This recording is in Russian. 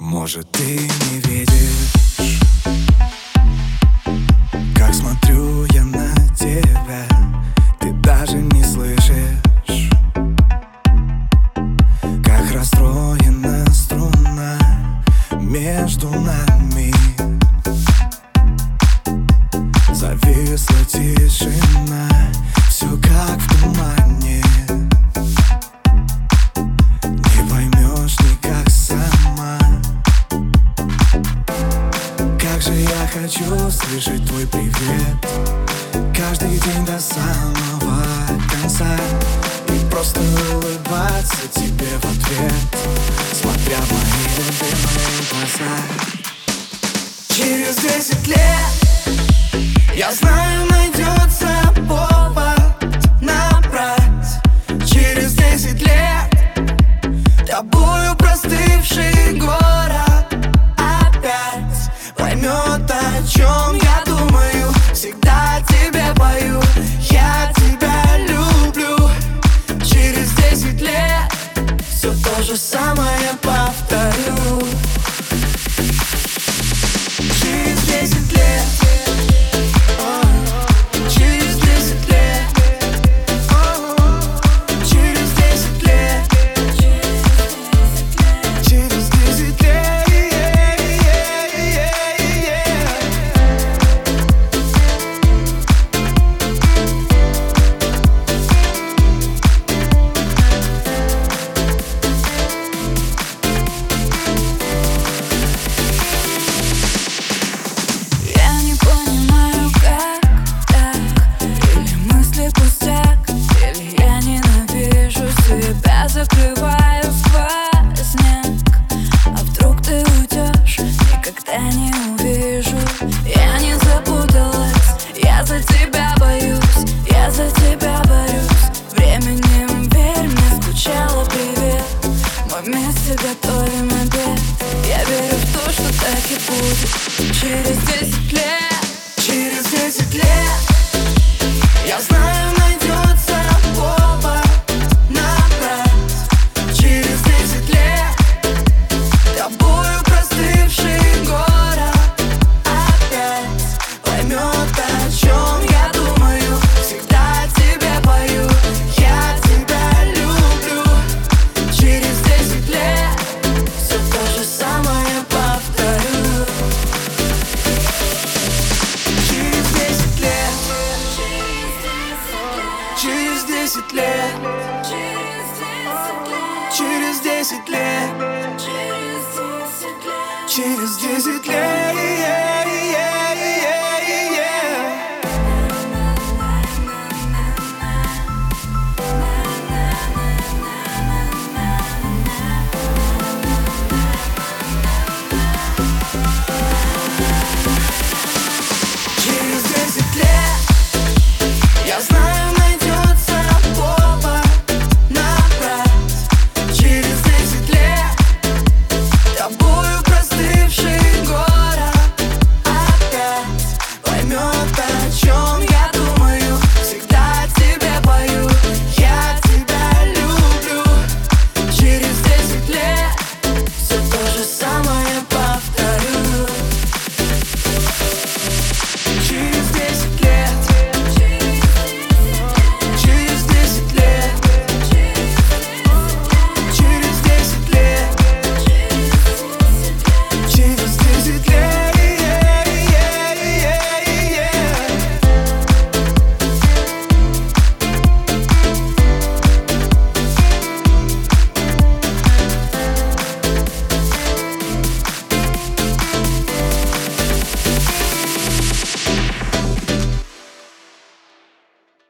Может, ты не видишь, как смотрю я на тебя, ты даже не слышишь, как расстроена струна между нами. Зависла тишина, все как в тумане. Как же я хочу слышать твой привет? Каждый день до самого конца. И просто улыбаться тебе в ответ Смотря в мои любимые глаза. Через десять лет вместе готовим обед. Я верю в то, что так и будет. Через десять Через десять лет. Через десять лет. Через десять лет